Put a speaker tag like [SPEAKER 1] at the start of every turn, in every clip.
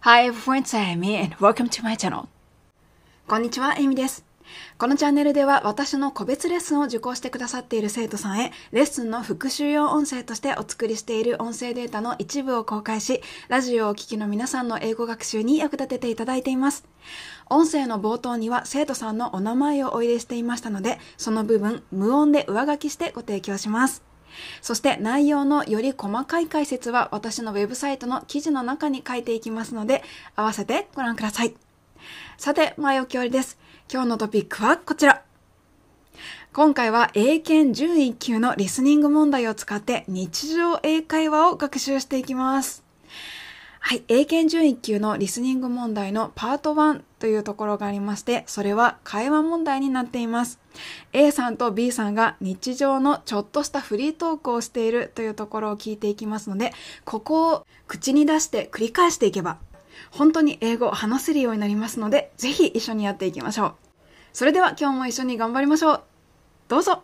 [SPEAKER 1] Hi everyone, it's Amy and welcome to my channel. こんにちは、エミです。 このチャンネルでは私の個別レッスンを受講してくださっている生徒さんへ、レッスンの復習用音声としてお作りしている音声データの一部を公開し、ラジオをお聴きの皆さんの英語学習に役立てていただいています。音声の冒頭には生徒さんのお名前をお入れしていましたので、その部分、無音で上書きしてご提供します。そして内容のより細かい解説は私のウェブサイトの記事の中に書いていきますので、合わせてご覧ください。さて、前置き終わりです。今日のトピックはこちら。今回は英検準1級のリスニング問題を使って日常英会話を学習していきます。はい。英検準1級のリスニング問題のパート1というところがありまして、それは会話問題になっています。A さんと B さんが日常のちょっとしたフリートークをしているというところを聞いていきますので、ここを口に出して繰り返していけば、本当に英語を話せるようになりますので、ぜひ一緒にやっていきましょう。それでは今日も一緒に頑張りましょう。どうぞ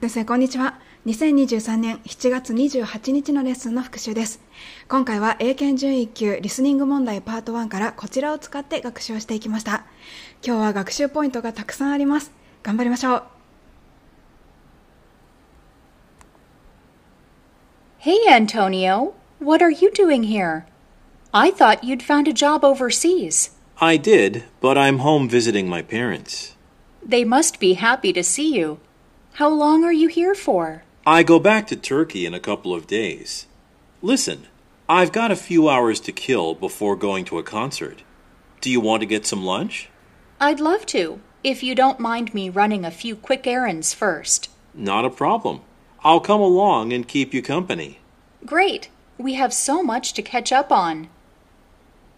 [SPEAKER 1] 先生、こんにちは。2023年7月28日のレッスンの復習です。今回は英検準1級リスニング問題パート1からこちらを使って学習していきました。今日は学習ポイントがたくさんあります。頑張りましょう。
[SPEAKER 2] Hey Antonio, what are you doing here? I thought you'd found a job overseas.
[SPEAKER 3] I did, but I'm home visiting my parents.
[SPEAKER 2] They must be happy to see you. How long are you here for?
[SPEAKER 3] I go back to Turkey in a couple of days. Listen, I've got a few hours to kill before going to a concert. Do you want to get some lunch?
[SPEAKER 2] I'd love to, if you don't mind me running a few quick errands first.
[SPEAKER 3] Not a problem. I'll come along and keep you company.
[SPEAKER 2] Great. We have so much to catch up on.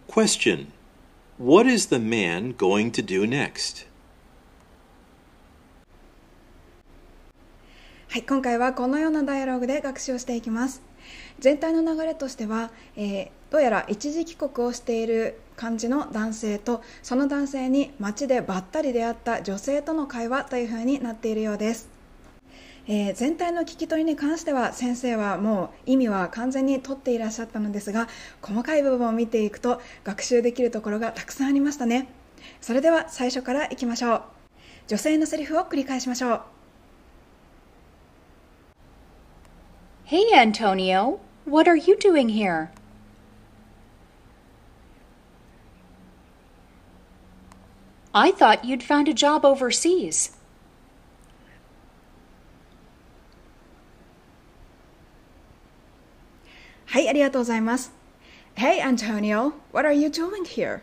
[SPEAKER 3] Question What is the man going to do next?
[SPEAKER 1] はい、今回はこのようなダイアログで学習をしていきます。全体の流れとしては、えー、どうやら一時帰国をしている 感じの男性とその男性に街でばったり出会った女性との会話というふうになっているようです。えー、全体の聞き取りに関しては先生はもう意味は完全に取っていらっしゃったのですが細かい部分を見ていくと学習できるところがたくさんありましたねそれでは最初からいきましょう女性のセリフを繰り返しましょう
[SPEAKER 2] Hey, Antonio, what are you doing here? I thought you'd found a job overseas.
[SPEAKER 1] Hey, Hey, Antonio, what are you doing here?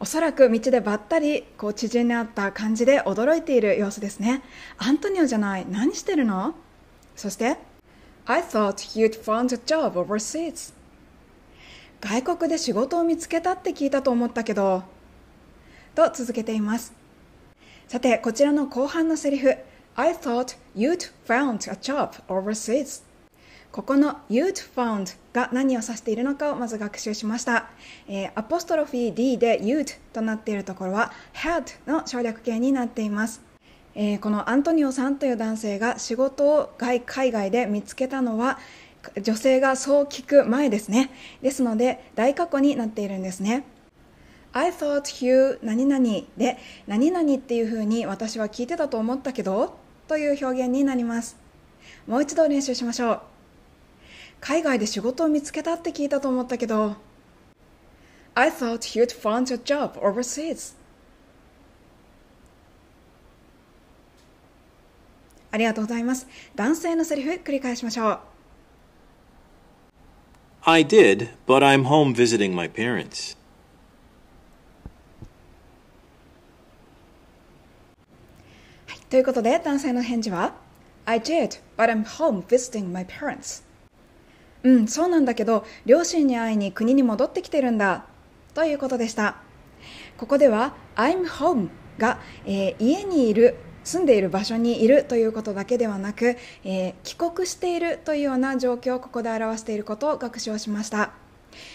[SPEAKER 1] おそらく道でばったりこう知人に会った感じで驚いている様子ですね。アントニオじゃない。何してるのそして I thought you'd found a job overseas. 外国で仕事を見つけたって聞いたと思ったけど、と続けています。さて、こちらの後半のセリフ、I thought you'd found a job overseas. ここの you'd found が何を指しているのかをまず学習しました。えー、アポストロフィー D で you'd となっているところは had の省略形になっています。えー、このアントニオさんという男性が仕事を海外で見つけたのは女性がそう聞く前ですねですので大過去になっているんですね I thought you 何々で何々っていうふうに私は聞いてたと思ったけどという表現になりますもう一度練習しましょう海外で仕事を見つけたって聞いたと思ったけど I thought you'd found a job overseas ありがとうございます。男性のセリフ繰り返しましょう。
[SPEAKER 3] I did, but I'm home visiting my parents.
[SPEAKER 1] はい、ということで男性の返事は I did, but I'm home visiting my parents. うん、そうなんだけど、両親に会いに国に戻ってきてるんだ。ということでした。ここでは I'm home が、えー、家にいる住んでいる場所にいるということだけではなく、えー、帰国しているというような状況をここで表していることを学習しました。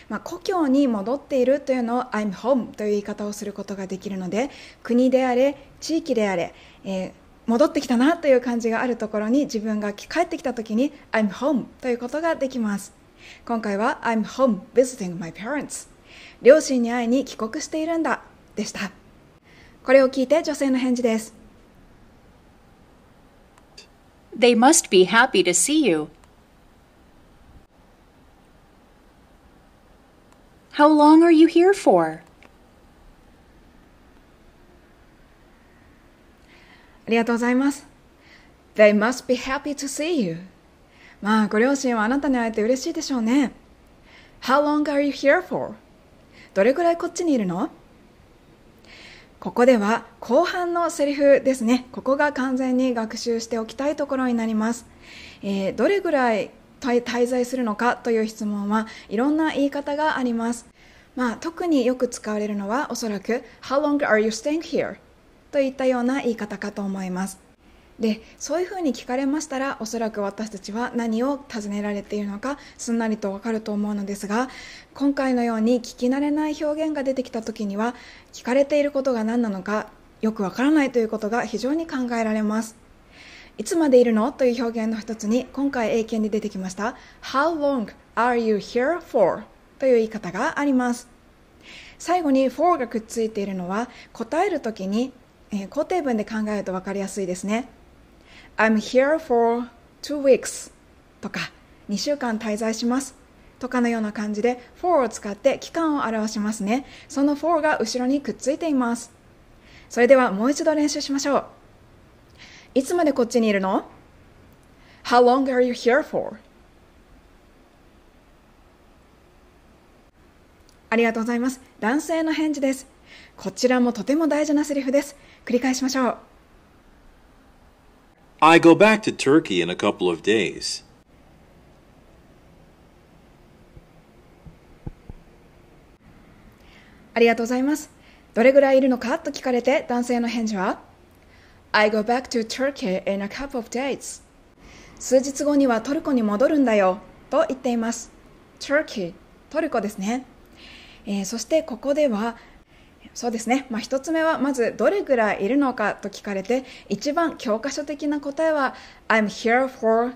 [SPEAKER 1] まあ、故郷に戻っているというのを I'm home という言い方をすることができるので国であれ地域であれ、えー、戻ってきたなという感じがあるところに自分が帰ってきた時に I'm home ということができます今回は I'm home visiting my parents 両親に会いに帰国しているんだでしたこれを聞いて女性の返事です
[SPEAKER 2] They must be happy to see you. How long are you here for?
[SPEAKER 1] ありがとうございます。They must be happy to see you. まあ、ご両親はあなたに会えて嬉しいでしょうね。How long are you here for? どれくらいこっちにいるの？ここでは後半のセリフですね。ここが完全に学習しておきたいところになります。えー、どれぐらい滞在するのかという質問はいろんな言い方があります。まあ、特によく使われるのはおそらく How long are you staying here? といったような言い方かと思います。でそういうふうに聞かれましたらおそらく私たちは何を尋ねられているのかすんなりとわかると思うのですが今回のように聞き慣れない表現が出てきた時には聞かれていることが何なのかよくわからないということが非常に考えられますいつまでいるの？という表現の一つに今回英検で出てきました How long are you here for? という言い方があります最後に for がくっついているのは答えるときに、えー、肯定文で考えると分かりやすいですね I'm here for two weeks とか2週間滞在しますとかのような感じで for を使って期間を表しますねその for が後ろにくっついていますそれではもう一度練習しましょういつまでこっちにいるの ?How long are you here for? ありがとうございます。男性の返事です。こちらもとても大事なセリフです。繰り返しましょう。
[SPEAKER 3] I go back to Turkey in a couple of days.
[SPEAKER 1] ありがとうございます。どれぐらいいるのかと聞かれて男性の返事は I go back to Turkey in a couple of days. 数日後にはトルコに戻るんだよと言っています。Turkey、トルコですね。えー、そしてここでは、そうですね、まあ、1つ目はまずどれぐらいいるのかと聞かれて一番教科書的な答えは I'm here for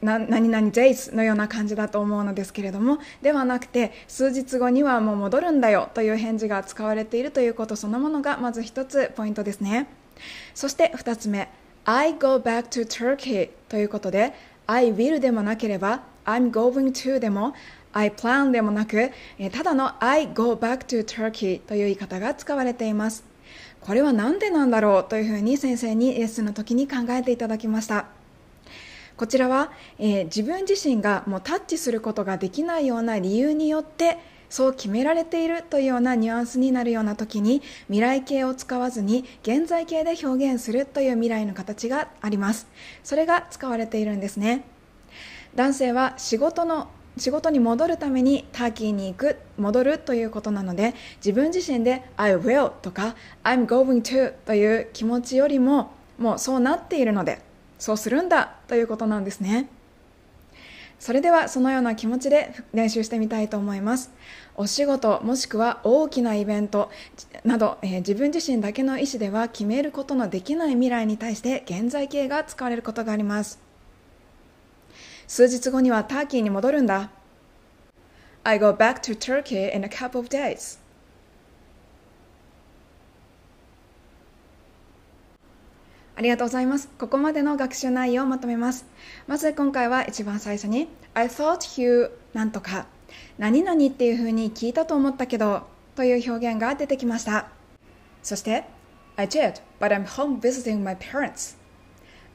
[SPEAKER 1] な何々 days のような感じだと思うのですけれどもではなくて数日後にはもう戻るんだよという返事が使われているということそのものがまず1つポイントですね。そして2つ目 I go back to Turkey ということで I will でもなければ I'm going to でも I plan でもなくただの I go back to Turkey という言い方が使われています。これは何でなんだろうというふうに先生にレッスンの時に考えていただきました。こちらは、えー、自分自身がもうタッチすることができないような理由によってそう決められているというようなニュアンスになるような時に未来形を使わずに現在形で表現するという未来の形があります。それが使われているんですね。男性は仕事の仕事に戻るためにターキーに行く戻るということなので自分自身で I will とか I'm going to という気持ちよりももうそうなっているのでそうするんだということなんですね。それではそのような気持ちで練習してみたいと思います。お仕事もしくは大きなイベントなど、えー、自分自身だけの意思では決めることのできない未来に対して現在形が使われることがあります。数日後にはターキーに戻るんだ I go back to Turkey in a couple of days ありがとうございます。ここまでの学習内容をまとめます。まず今回は一番最初に I thought you なんとか何々っていうふうに聞いたと思ったけどという表現が出てきました。そして I did, but I'm home visiting my parents.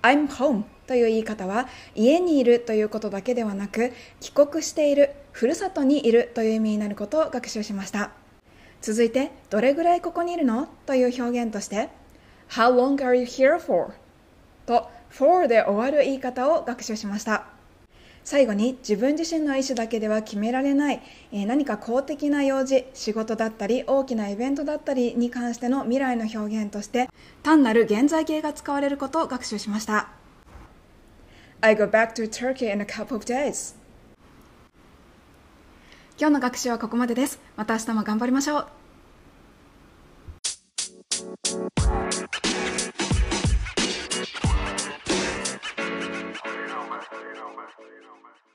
[SPEAKER 1] I'm home という言い方は家にいるということだけではなく帰国している、ふるさとにいるという意味になることを学習しました。続いてどれぐらいここにいるの？という表現として How long are you here for? と for で終わる言い方を学習しました。最後に自分自身の意思だけでは決められない、え何か公的な用事、仕事だったり大きなイベントだったりに関しての未来の表現として単なる現在形が使われることを学習しました。I go back to Turkey in a couple of days. 今日の学習はここまでです。また明日も頑張りましょう。You know, man.